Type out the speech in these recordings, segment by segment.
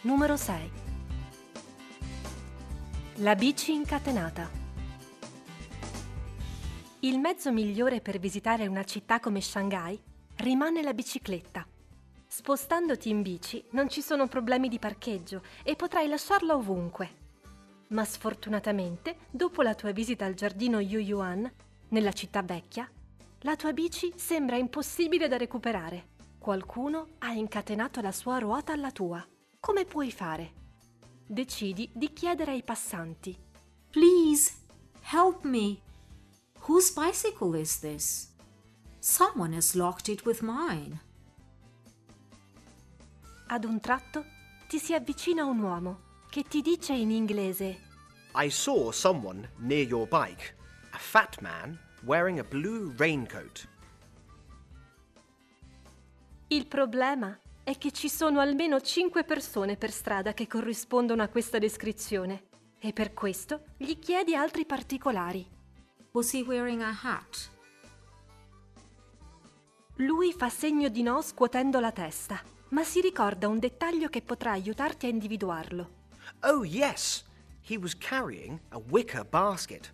Numero 6. La bici incatenata. Il mezzo migliore per visitare una città come Shanghai rimane la bicicletta. Spostandoti in bici non ci sono problemi di parcheggio e potrai lasciarla ovunque. Ma sfortunatamente, dopo la tua visita al giardino Yuyuan, nella città vecchia, la tua bici sembra impossibile da recuperare. Qualcuno ha incatenato la sua ruota alla tua. Come puoi fare? Decidi di chiedere ai passanti. Please, help me. Whose bicycle is this? Someone has locked it with mine. Ad un tratto ti si avvicina un uomo che ti dice in inglese I saw someone near your bike, a fat man wearing a blue raincoat. Il problema è che ci sono almeno 5 persone per strada che corrispondono a questa descrizione e per questo gli chiedi altri particolari. Was he wearing a hat? Lui fa segno di no scuotendo la testa, ma si ricorda un dettaglio che potrà aiutarti a individuarlo. Oh, yes, he was carrying a wicker basket.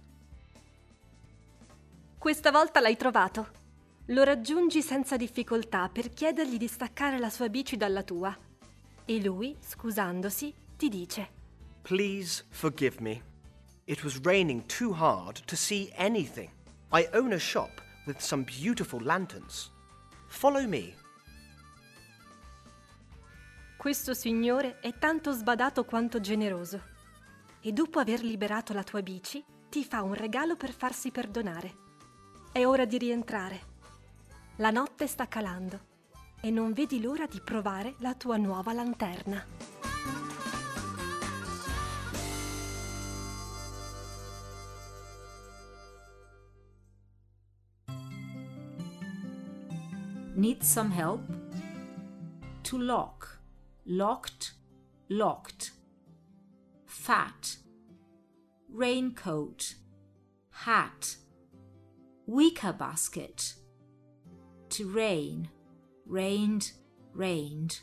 Questa volta l'hai trovato. Lo raggiungi senza difficoltà per chiedergli di staccare la sua bici dalla tua. E lui, scusandosi, ti dice: Please forgive me. It was raining too hard to see anything. I own a shop with some beautiful lanterns. Follow me. Questo signore è tanto sbadato quanto generoso. E dopo aver liberato la tua bici, ti fa un regalo per farsi perdonare. È ora di rientrare. La notte sta calando e non vedi l'ora di provare la tua nuova lanterna. Need some help? To lock. Locked. Locked. Fat. Raincoat. Hat. Wicker basket. To rain. Rained. Rained.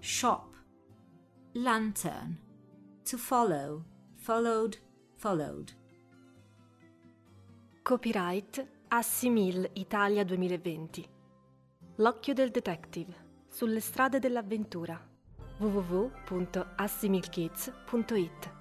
Shop. Lantern. To follow. Followed. Followed. Copyright Assimil Italia 2020. L'occhio del detective sulle strade dell'avventura www.assimilkids.it